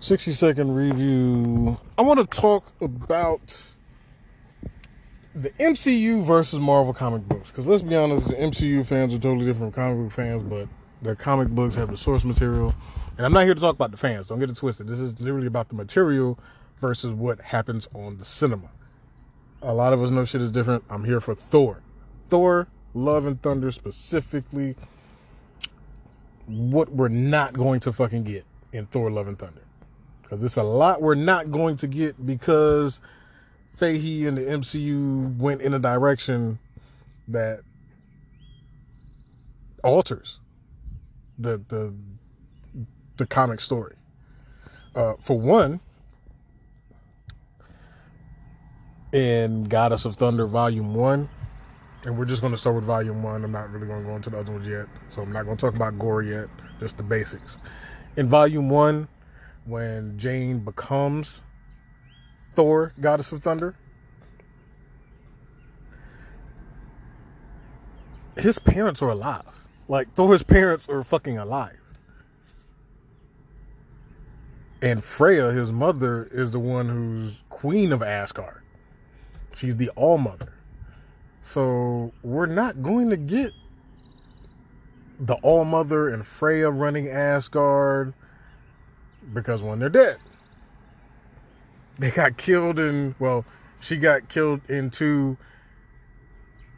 60 second review. I want to talk about the MCU versus Marvel comic books. Because let's be honest, the MCU fans are totally different from comic book fans, but the comic books have the source material. And I'm not here to talk about the fans, don't get it twisted. This is literally about the material versus what happens on the cinema. A lot of us know shit is different. I'm here for Thor. Thor, Love and Thunder specifically. What we're not going to fucking get in Thor, Love and Thunder. Because there's a lot we're not going to get because Feige and the MCU went in a direction that alters the the the comic story. Uh, for one, in Goddess of Thunder Volume One, and we're just going to start with Volume One. I'm not really going to go into the other ones yet, so I'm not going to talk about Gorr yet. Just the basics. In Volume One, when Jane becomes Thor, Goddess of Thunder, his parents are alive. Like Thor's parents are fucking alive. And Freya, his mother, is the one who's queen of Asgard. She's the all mother. So we're not going to get the all mother and Freya running Asgard because when they're dead. They got killed in well, she got killed in two.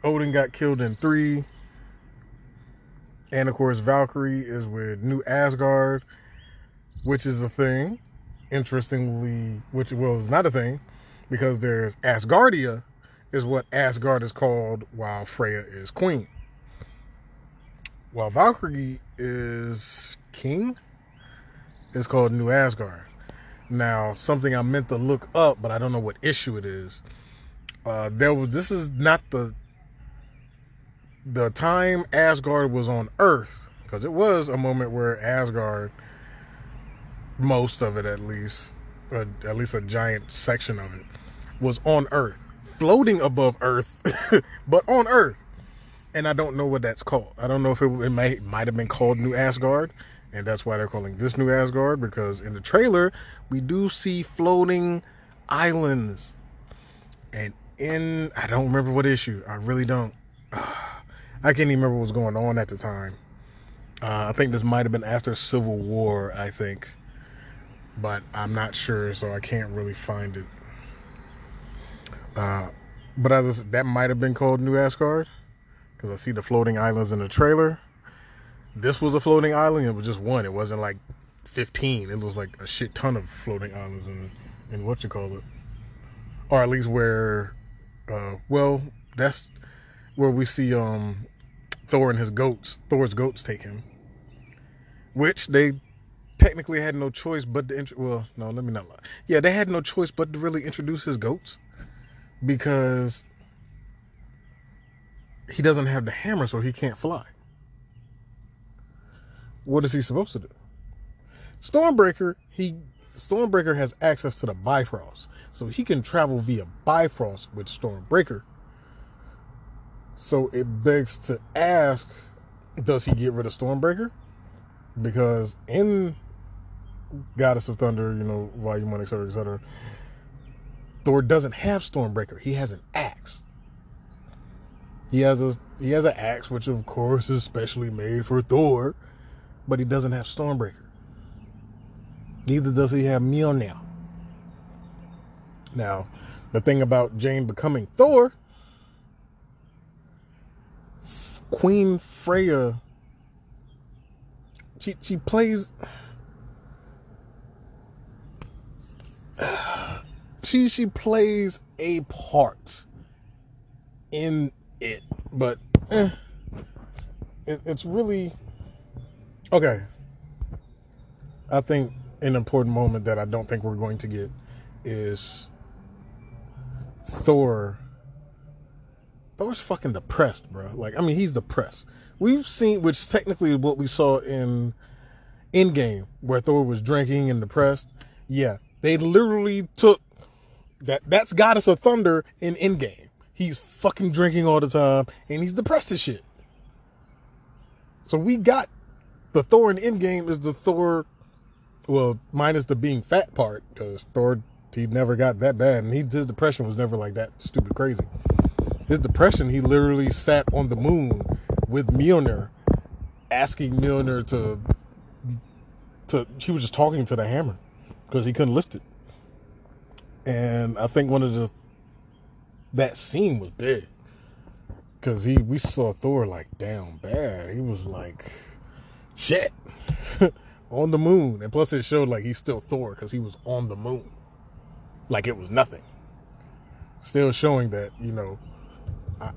Odin got killed in three. And of course, Valkyrie is with New Asgard, which is a thing. Interestingly, which well is not a thing, because there's Asgardia, is what Asgard is called, while Freya is queen. While Valkyrie is king, it's called New Asgard. Now, something I meant to look up, but I don't know what issue it is. Uh, there was this is not the the time Asgard was on Earth, because it was a moment where Asgard, most of it at least, uh, at least a giant section of it, was on Earth, floating above Earth, but on Earth. And I don't know what that's called. I don't know if it, it may might have been called New Asgard, and that's why they're calling this New Asgard because in the trailer we do see floating islands, and in I don't remember what issue. I really don't. I can't even remember what was going on at the time. Uh, I think this might have been after Civil War, I think. But I'm not sure, so I can't really find it. Uh, but as I said, that might have been called New Asgard. Because I see the floating islands in the trailer. This was a floating island. It was just one. It wasn't like 15. It was like a shit ton of floating islands and in what you call it. Or at least where, uh, well, that's where we see um Thor and his goats, Thor's goats take him. Which they technically had no choice but to, well, no, let me not lie. Yeah, they had no choice but to really introduce his goats because he doesn't have the hammer, so he can't fly. What is he supposed to do? Stormbreaker, he Stormbreaker has access to the Bifrost, so he can travel via Bifrost with Stormbreaker. So it begs to ask, does he get rid of Stormbreaker? Because in Goddess of Thunder, you know, Volume One, etc., etc., Thor doesn't have Stormbreaker. He has an axe. He has a he has an axe, which of course is specially made for Thor, but he doesn't have Stormbreaker. Neither does he have Mjolnir. Now, the thing about Jane becoming Thor, Queen Freya, she she plays. She she plays a part in it, but eh, it, it's really okay. I think an important moment that I don't think we're going to get is Thor. Thor's fucking depressed, bro. Like, I mean, he's depressed. We've seen, which technically what we saw in Endgame, where Thor was drinking and depressed. Yeah, they literally took that. That's Goddess of Thunder in Endgame. He's fucking drinking all the time and he's depressed as shit. So we got the Thor in Endgame is the Thor Well, minus the being fat part, because Thor he never got that bad, and he his depression was never like that stupid crazy. His depression, he literally sat on the moon with Mjolnir, asking Mjolnir to to. He was just talking to the hammer because he couldn't lift it. And I think one of the that scene was big because he we saw Thor like down bad. He was like shit on the moon, and plus it showed like he's still Thor because he was on the moon, like it was nothing. Still showing that you know, I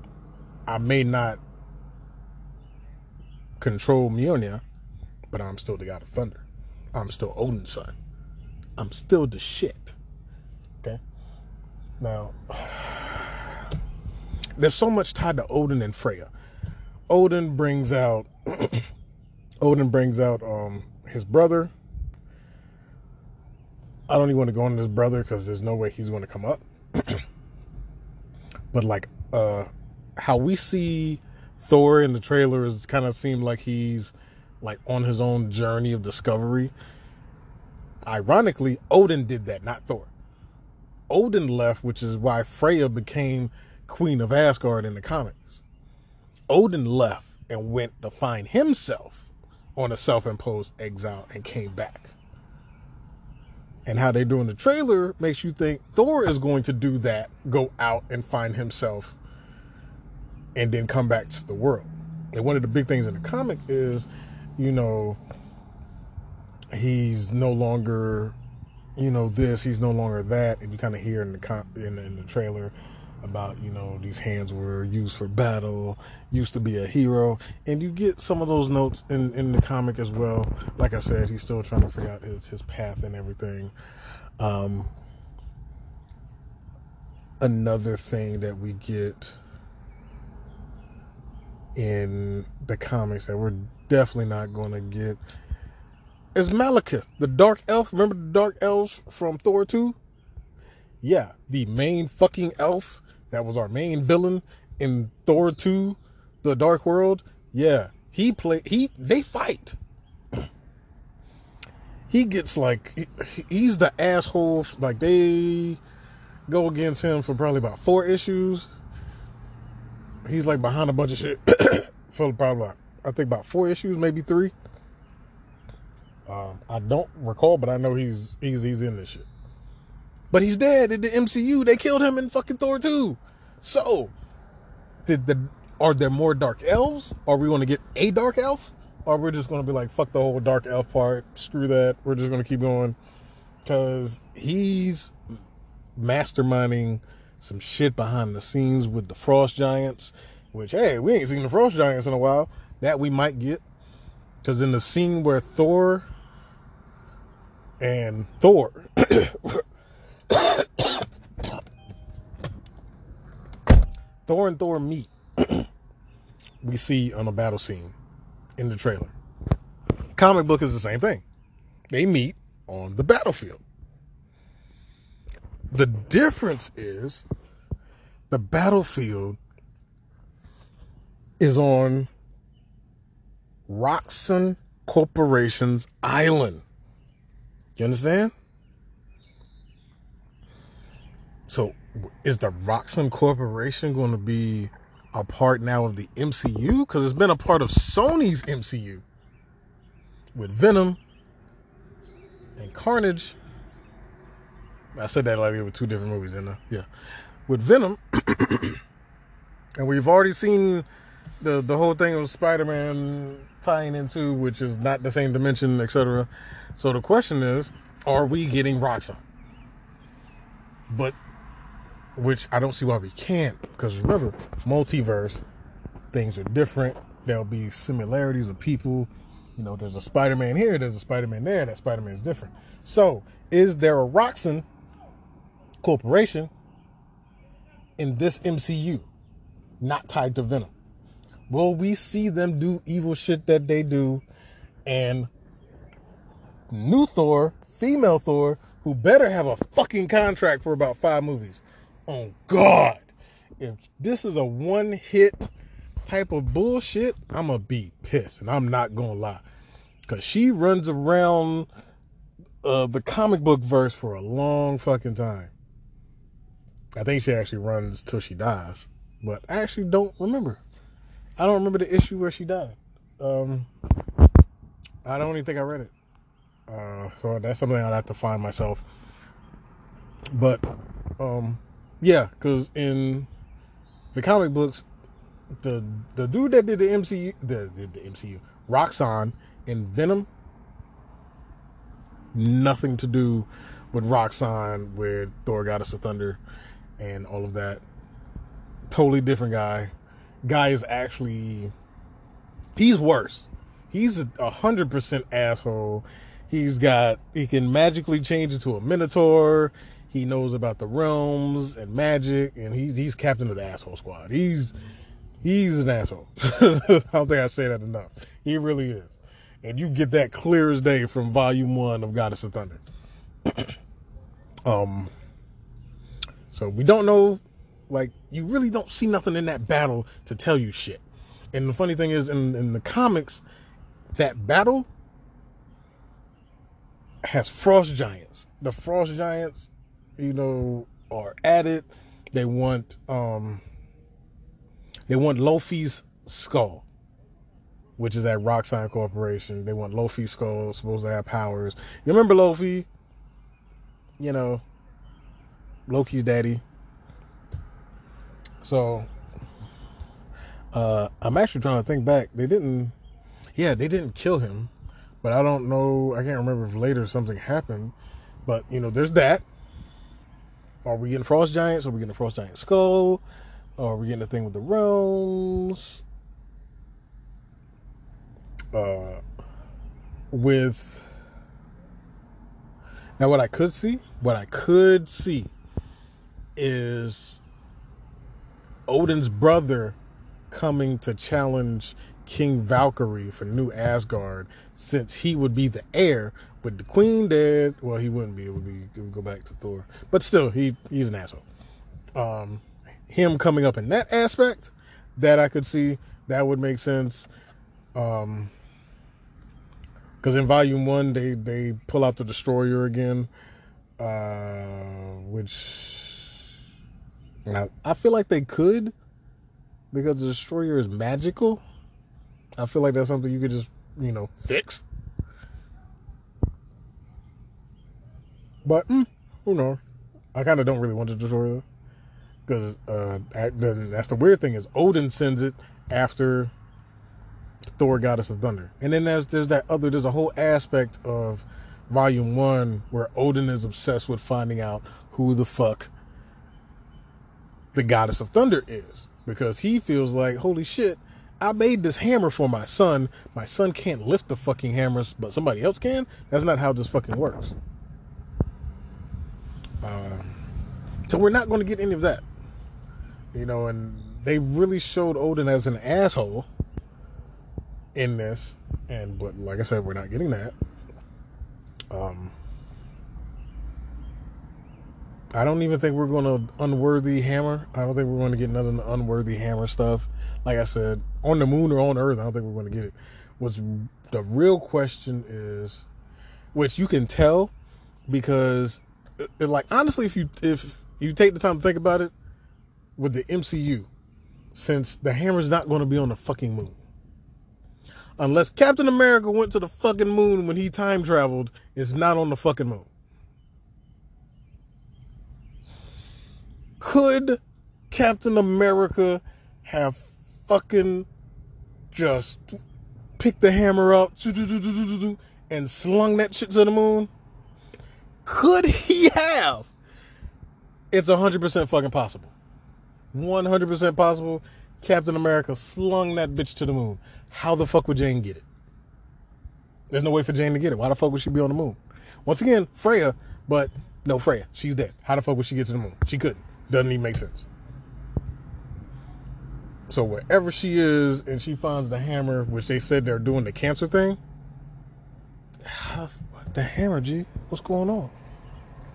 I may not control Mjolnir, but I'm still the god of thunder. I'm still Odin's son. I'm still the shit. Okay. Now, there's so much tied to Odin and Freya. Odin brings out Odin brings out um his brother. I don't even want to go into his brother because there's no way he's going to come up. but like uh how we see Thor in the trailer is kind of seem like he's like on his own journey of discovery. Ironically, Odin did that, not Thor. Odin left, which is why Freya became Queen of Asgard in the comics. Odin left and went to find himself on a self imposed exile and came back. And how they do in the trailer makes you think Thor is going to do that, go out and find himself, and then come back to the world. And one of the big things in the comic is, you know, he's no longer, you know, this, he's no longer that, and you kind of hear in the com- in, in the trailer about you know these hands were used for battle used to be a hero and you get some of those notes in in the comic as well like i said he's still trying to figure out his his path and everything um another thing that we get in the comics that we're definitely not going to get is Malekith, the dark elf. Remember the dark elves from Thor 2? Yeah, the main fucking elf that was our main villain in Thor 2, The Dark World. Yeah, he play he they fight. he gets like he, he's the asshole like they go against him for probably about four issues. He's like behind a bunch of shit for probably I think about four issues, maybe three. Um, I don't recall, but I know he's he's he's in this shit. But he's dead in the MCU. They killed him in fucking Thor 2. So, did the are there more dark elves? Are we going to get a dark elf? Or we're just going to be like, fuck the whole dark elf part. Screw that. We're just going to keep going. Because he's masterminding some shit behind the scenes with the frost giants. Which, hey, we ain't seen the frost giants in a while. That we might get. Because in the scene where Thor and Thor Thor and Thor meet, we see on a battle scene in the trailer. Comic book is the same thing. They meet on the battlefield. The difference is the battlefield is on Roxxon Corporation's island. You understand? So is the Roxxon Corporation going to be a part now of the MCU? Because it's been a part of Sony's MCU with Venom and Carnage. I said that like it were two different movies, in there. Yeah, with Venom, and we've already seen the the whole thing of Spider-Man tying into, which is not the same dimension, etc. So the question is, are we getting Roxxon? But which I don't see why we can't. Because remember, multiverse, things are different. There'll be similarities of people. You know, there's a Spider Man here, there's a Spider Man there. That Spider Man is different. So, is there a Roxxon corporation in this MCU not tied to Venom? Will we see them do evil shit that they do and new Thor, female Thor, who better have a fucking contract for about five movies? On God, if this is a one hit type of bullshit, I'm gonna be pissed, and I'm not gonna lie, cause she runs around uh, the comic book verse for a long fucking time. I think she actually runs till she dies, but I actually don't remember. I don't remember the issue where she died. Um, I don't even think I read it. Uh, so that's something I'd have to find myself. But, um, yeah, because in the comic books, the the dude that did the MCU, the, the, the MCU, Roxxon in Venom, nothing to do with Roxxon, with Thor, Goddess of Thunder, and all of that. Totally different guy. Guy is actually, he's worse. He's a hundred percent asshole. He's got, he can magically change into a Minotaur. He knows about the realms and magic, and he's he's captain of the asshole squad. He's he's an asshole. I don't think I say that enough. He really is, and you get that clear as day from Volume One of Goddess of Thunder. um, so we don't know, like you really don't see nothing in that battle to tell you shit. And the funny thing is, in in the comics, that battle has frost giants. The frost giants you know, are at it. They want um they want Laufey's skull, which is at Roxxon Corporation. They want Laufey's skull, supposed to have powers. You remember Laufey? You know, Loki's daddy. So uh I'm actually trying to think back. They didn't yeah, they didn't kill him. But I don't know I can't remember if later something happened. But you know, there's that. Are we getting Frost Giants? Are we getting a Frost Giant Skull? Are we getting the thing with the realms? Uh, with now, what I could see, what I could see, is Odin's brother coming to challenge King Valkyrie for New Asgard, since he would be the heir with the queen dead, well, he wouldn't be. It would be. It would go back to Thor. But still, he he's an asshole. Um, him coming up in that aspect, that I could see, that would make sense. Um, because in Volume One, they they pull out the Destroyer again, uh, which I, I feel like they could, because the Destroyer is magical. I feel like that's something you could just you know fix. But mm, who knows? I kind of don't really want to destroy it because uh, that's the weird thing is Odin sends it after Thor, Goddess of Thunder, and then there's there's that other there's a whole aspect of Volume One where Odin is obsessed with finding out who the fuck the Goddess of Thunder is because he feels like holy shit. I made this hammer for my son. My son can't lift the fucking hammers, but somebody else can. That's not how this fucking works. Uh, so we're not going to get any of that. You know, and they really showed Odin as an asshole in this. And but like I said, we're not getting that. Um I don't even think we're going to unworthy hammer. I don't think we're going to get the unworthy hammer stuff. Like I said, on the moon or on Earth, I don't think we're going to get it. What's the real question is, which you can tell because it's like honestly, if you if you take the time to think about it, with the MCU, since the hammer's not going to be on the fucking moon, unless Captain America went to the fucking moon when he time traveled, it's not on the fucking moon. Could Captain America have fucking just picked the hammer up and slung that shit to the moon? Could he have? It's 100% fucking possible. 100% possible. Captain America slung that bitch to the moon. How the fuck would Jane get it? There's no way for Jane to get it. Why the fuck would she be on the moon? Once again, Freya, but no, Freya. She's dead. How the fuck would she get to the moon? She couldn't. Doesn't even make sense. So wherever she is and she finds the hammer, which they said they're doing the cancer thing, the hammer, G. What's going on?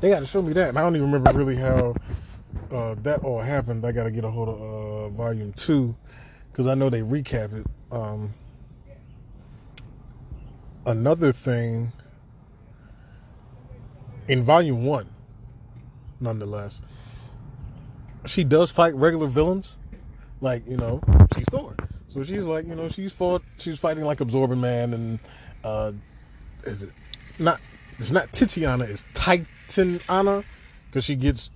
They got to show me that. And I don't even remember really how uh, that all happened. I got to get a hold of uh, volume two because I know they recap it. Um, another thing in volume one, nonetheless, she does fight regular villains. Like, you know, she's Thor. So she's like, you know, she's fought she's fighting like Absorbing Man and uh is it not it's not Titiana, it's Titanana. Because she gets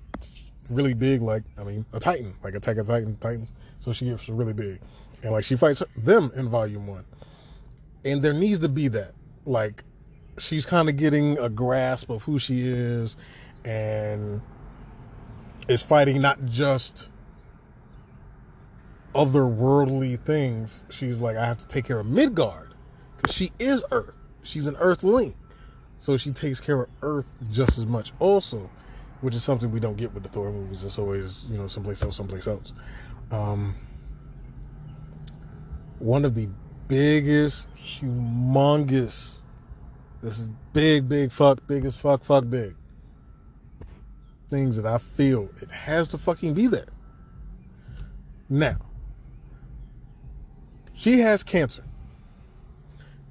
really big, like I mean, a Titan, like Attack of Titan Titans. So she gets really big. And like she fights them in volume one. And there needs to be that. Like she's kind of getting a grasp of who she is and is fighting not just otherworldly things. She's like, I have to take care of Midgard because she is Earth. She's an Earthling, so she takes care of Earth just as much, also, which is something we don't get with the Thor movies. It's always you know someplace else, someplace else. Um, one of the biggest, humongous, this is big, big fuck, biggest fuck, fuck big things that I feel it has to fucking be there. Now, she has cancer.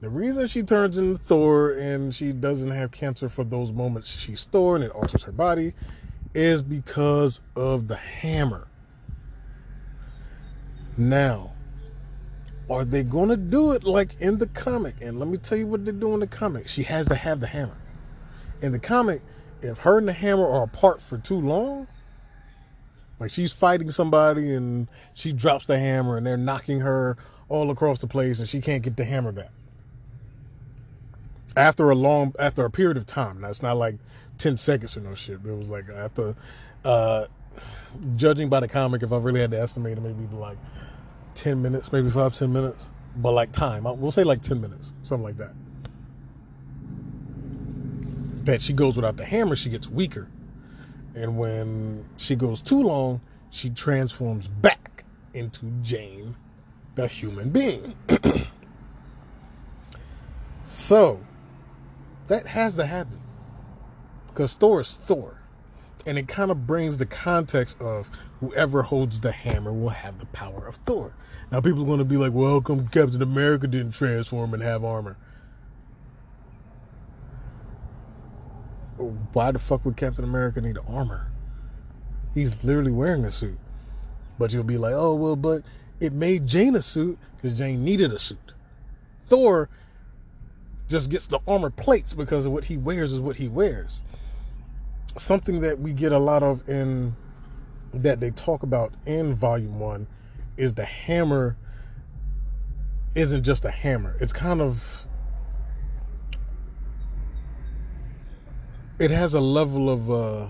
The reason she turns into Thor and she doesn't have cancer for those moments she's Thor and it alters her body is because of the hammer. Now, are they going to do it like in the comic? And let me tell you what they do in the comic. She has to have the hammer. In the comic, if her and the hammer are apart for too long, like she's fighting somebody and she drops the hammer and they're knocking her all across the place and she can't get the hammer back. After a long, after a period of time, that's not like 10 seconds or no shit. It was like after, uh, judging by the comic, if I really had to estimate it, maybe like 10 minutes, maybe five, 10 minutes. But like time, we'll say like 10 minutes, something like that that she goes without the hammer, she gets weaker. And when she goes too long, she transforms back into Jane, the human being. so, that has to happen. Because Thor is Thor. And it kind of brings the context of whoever holds the hammer will have the power of Thor. Now, people are going to be like, well, come Captain America didn't transform and have armor? Why the fuck would Captain America need armor? He's literally wearing a suit. But you'll be like, oh, well, but it made Jane a suit because Jane needed a suit. Thor just gets the armor plates because of what he wears is what he wears. Something that we get a lot of in that they talk about in volume one is the hammer isn't just a hammer. It's kind of it has a level of uh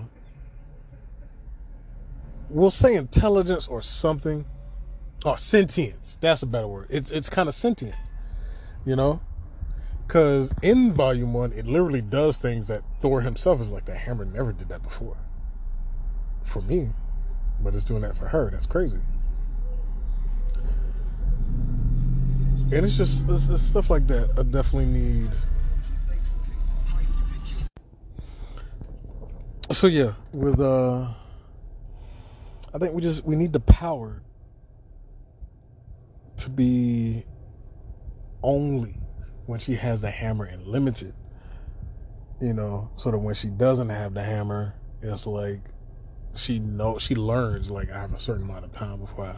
we'll say intelligence or something or sentience. That's a better word. It's it's kind of sentient you know? Because in volume one it literally does things that thor himself is like the hammer never did that before. For me but it's doing that for her. That's crazy. And it's just it's, it's stuff like that i definitely need so yeah, with uh I think we just we need the power to be only when she has the hammer and limited. You know, so that when she doesn't have the hammer, it's like she knows she learns like I have a certain amount of time before I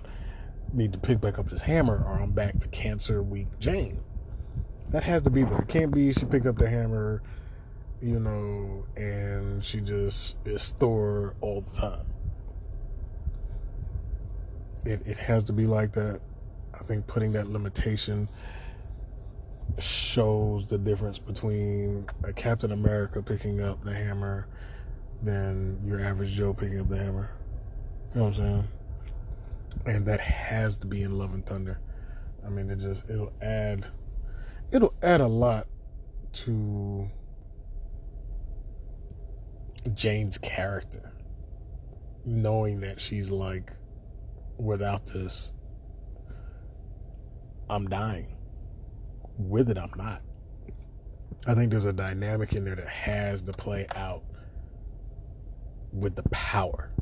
need to pick back up this hammer or I'm back to cancer weak Jane. That has to be there. It can't be she picked up the hammer you know, and she just is Thor all the time. It it has to be like that. I think putting that limitation shows the difference between a Captain America picking up the hammer than your average Joe picking up the hammer. You know what I'm saying? And that has to be in Love and Thunder. I mean, it just it'll add it'll add a lot to Jane's character, knowing that she's like, without this, I'm dying. With it, I'm not. I think there's a dynamic in there that has to play out with the power.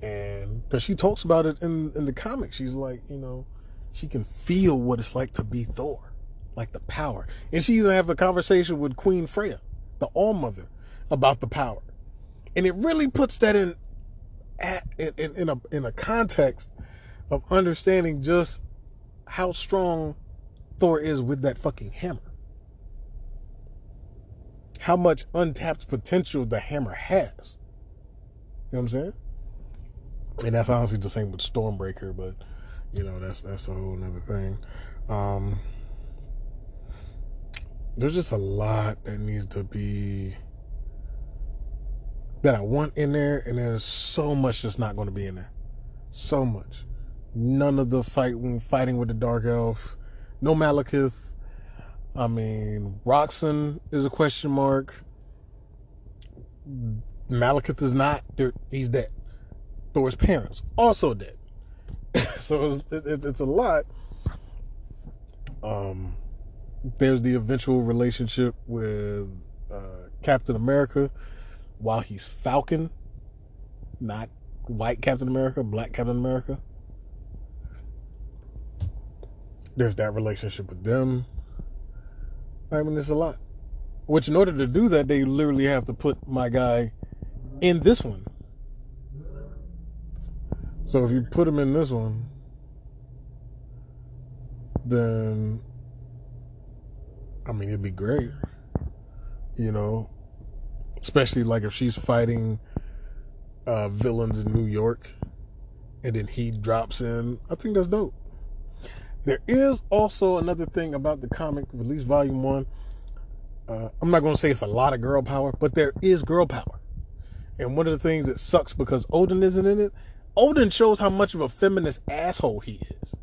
And because she talks about it in, in the comics, she's like, you know, she can feel what it's like to be Thor. like the power. And she even have a conversation with Queen Freya, the All Mother, about the power. And it really puts that in in, in, in a in a context of understanding just how strong Thor is with that fucking hammer. How much untapped potential the hammer has. You know what I'm saying? And that's honestly the same with Stormbreaker, but you know, that's that's a whole other thing. Um there's just a lot that needs to be that I want in there, and there's so much that's not going to be in there. So much. None of the fighting fighting with the dark elf. No Malekith. I mean, Roxxon is a question mark. Malekith is not. He's dead. Thor's parents also dead. so it's, it, it's a lot. Um, there's the eventual relationship with uh, Captain America while he's Falcon, not white Captain America, black Captain America. There's that relationship with them. I mean, it's a lot. Which, in order to do that, they literally have to put my guy in this one. So if you put him in this one, then I mean, it'd be great. You know, especially like if she's fighting uh, villains in New York, and then he drops in. I think that's dope. There is also another thing about the comic, release Volume One. Uh, I'm not going to say it's a lot of girl power, but there is girl power. And one of the things that sucks because Odin isn't in it, Odin shows how much of a feminist asshole he is.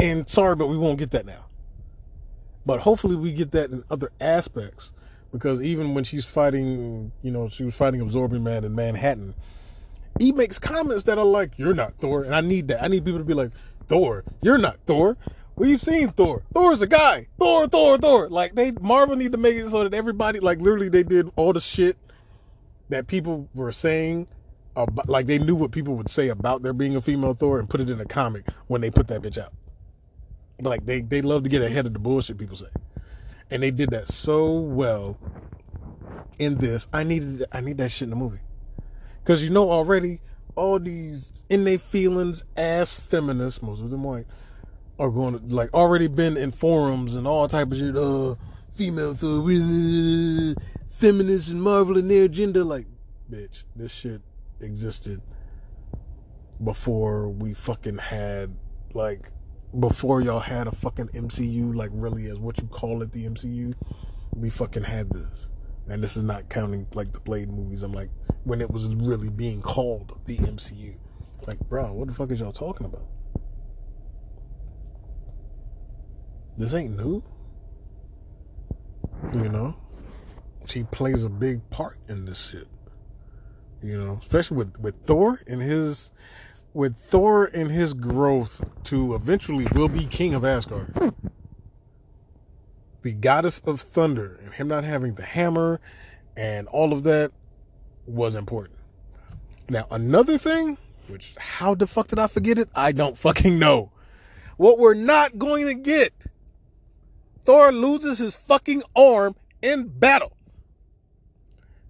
And sorry, but we won't get that now. But hopefully we get that in other aspects. Because even when she's fighting, you know, she was fighting Absorbing Man in Manhattan, he makes comments that are like, You're not Thor. And I need that. I need people to be like, Thor, you're not Thor. We've seen Thor. Thor's a guy. Thor, Thor, Thor. Like they Marvel need to make it so that everybody, like literally, they did all the shit that people were saying, about, like they knew what people would say about there being a female Thor and put it in a comic when they put that bitch out. Like they they love to get ahead of the bullshit people say, and they did that so well in this. I needed I need that shit in the movie because you know already all these in their feelings ass feminists, most of them white, are going to like already been in forums and all type of shit. Uh, female uh, feminists and Marvel and their agenda. Like, bitch, this shit existed before we fucking had like before y'all had a fucking MCU, like really as what you call it, the MCU, we fucking had this. And this is not counting like the Blade movies. I'm like, when it was really being called the MCU. Like, bro, what the fuck is y'all talking about? This ain't new. You know? She plays a big part in this shit. You know, especially with, with Thor and his with Thor and his growth to eventually will be king of Asgard. The goddess of thunder and him not having the hammer and all of that was important. Now, another thing, which how the fuck did I forget it? I don't fucking know. What we're not going to get. Thor loses his fucking arm in battle.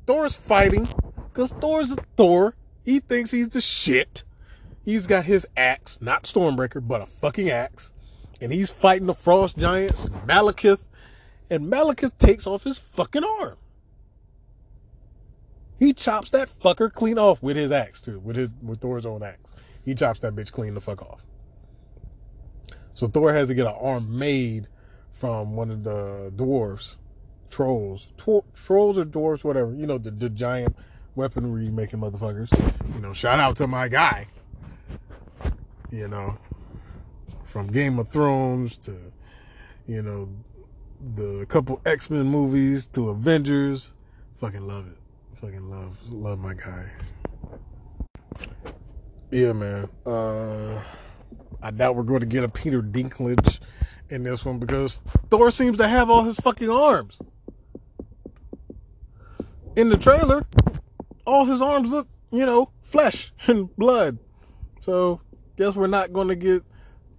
Thor's fighting because Thor's a Thor. He thinks he's the shit. He's got his axe, not Stormbreaker, but a fucking axe. And he's fighting the Frost Giants, Malekith. And Malekith takes off his fucking arm. He chops that fucker clean off with his axe, too, with his with Thor's own axe. He chops that bitch clean the fuck off. So Thor has to get an arm made from one of the dwarves, trolls, trolls or dwarves, whatever. You know, the, the giant weaponry making motherfuckers. You know, shout out to my guy you know, from Game of Thrones to, you know, the couple X Men movies to Avengers. Fucking love it. Fucking love, love my guy. Yeah, man. Uh, I doubt we're going to get a Peter Dinklage in this one because Thor seems to have all his fucking arms. In the trailer, all his arms look, you know, flesh and blood. So Guess we're not going to get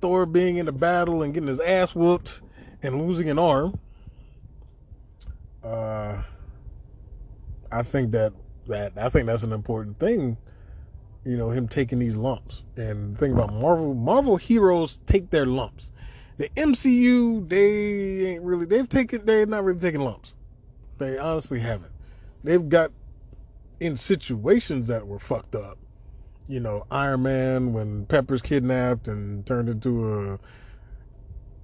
Thor being in a battle and getting his ass whooped and losing an arm. Uh, I think that that I think that's an important thing. You know, him taking these lumps. And the thing about Marvel, Marvel heroes take their lumps. The MCU, they ain't really they've taken they're not really taking lumps. They honestly haven't. They've got in situations that were fucked up. You know, Iron Man when Pepper's kidnapped and turned into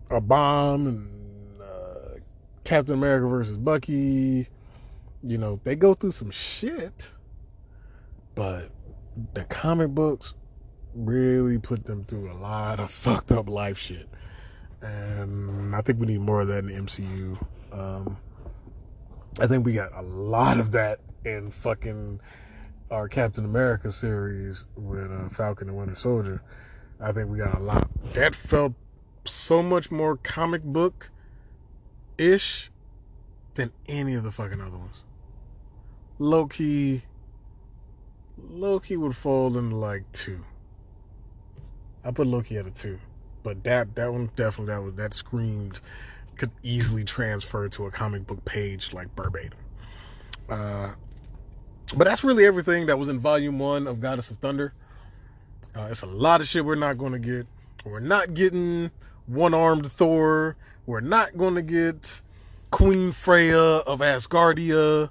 a a bomb and uh, Captain America versus Bucky. You know, they go through some shit, but the comic books really put them through a lot of fucked up life shit. And I think we need more of that in the MCU. Um, I think we got a lot of that in fucking our Captain America series with uh, Falcon and Winter Soldier. I think we got a lot. That felt so much more comic book ish than any of the fucking other ones. Loki, Loki would fall into like two. I put Loki at a two, but that that one definitely that was that screamed could easily transfer to a comic book page like verbatim. Uh, but that's really everything that was in volume one of Goddess of Thunder. Uh, it's a lot of shit we're not going to get. We're not getting one armed Thor. We're not going to get Queen Freya of Asgardia.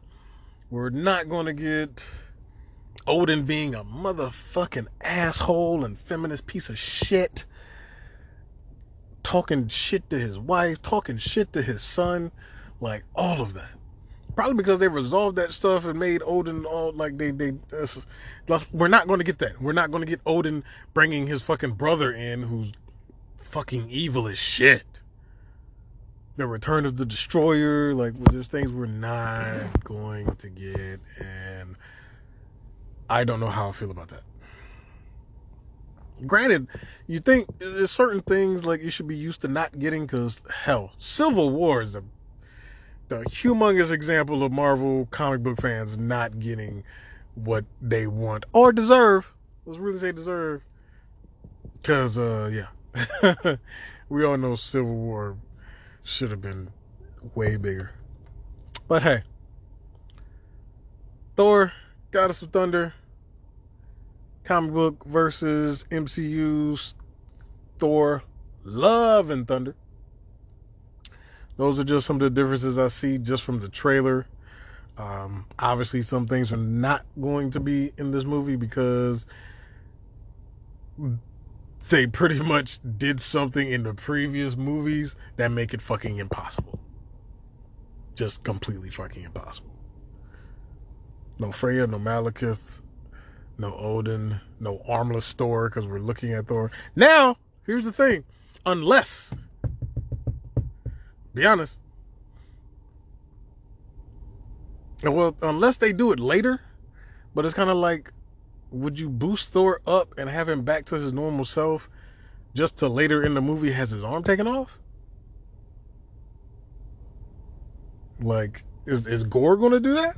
We're not going to get Odin being a motherfucking asshole and feminist piece of shit talking shit to his wife, talking shit to his son, like all of that. Probably because they resolved that stuff and made Odin all like they they. Uh, we're not going to get that. We're not going to get Odin bringing his fucking brother in, who's fucking evil as shit. The Return of the Destroyer, like there's things we're not going to get, and I don't know how I feel about that granted, you think there's certain things like you should be used to not getting because hell, Civil War is a the humongous example of Marvel comic book fans not getting what they want or deserve. Let's really say deserve. Cause uh yeah. we all know Civil War should have been way bigger. But hey. Thor, Goddess of Thunder, comic book versus MCU's Thor Love and Thunder. Those are just some of the differences I see just from the trailer. Um, obviously, some things are not going to be in this movie because they pretty much did something in the previous movies that make it fucking impossible. Just completely fucking impossible. No Freya, no Malekith, no Odin, no armless Thor because we're looking at Thor. Now, here's the thing. Unless, be honest, well, unless they do it later, but it's kind of like, would you boost Thor up and have him back to his normal self just to later in the movie has his arm taken off? Like, is, is Gorr going to do that?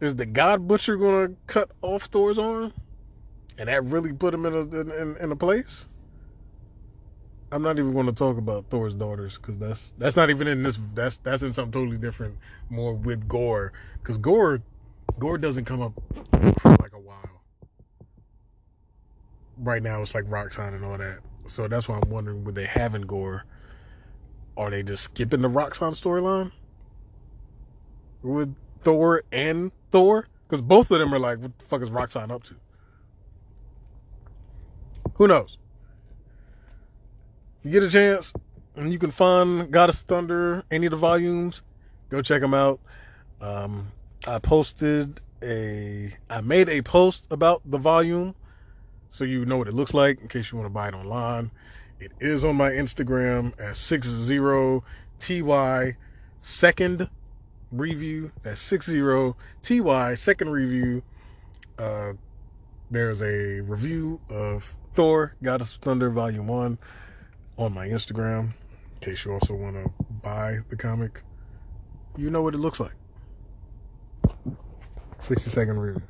Is the God Butcher gonna cut off Thor's arm, and that really put him in a in, in a place? I'm not even going to talk about Thor's daughters because that's that's not even in this. That's that's in something totally different, more with Gorr. Because gore, Gorr doesn't come up for like a while. Right now, it's like Roxxon and all that. So that's why I'm wondering: would they have in Gorr? Are they just skipping the Roxxon storyline? With Thor and Thor? Because both of them are like, what the fuck is Roxxon up to? Who knows? You get a chance, and you can find Goddess Thunder, any of the volumes, go check them out. Um, I posted a, I made a post about the volume so you know what it looks like in case you want to buy it online. It is on my Instagram at 60ty second review. That's 60 TY second review. Uh, there's a review of Thor, Goddess of Thunder, Volume 1 on my Instagram. In case you also want to buy the comic, you know what it looks like. 60 second review.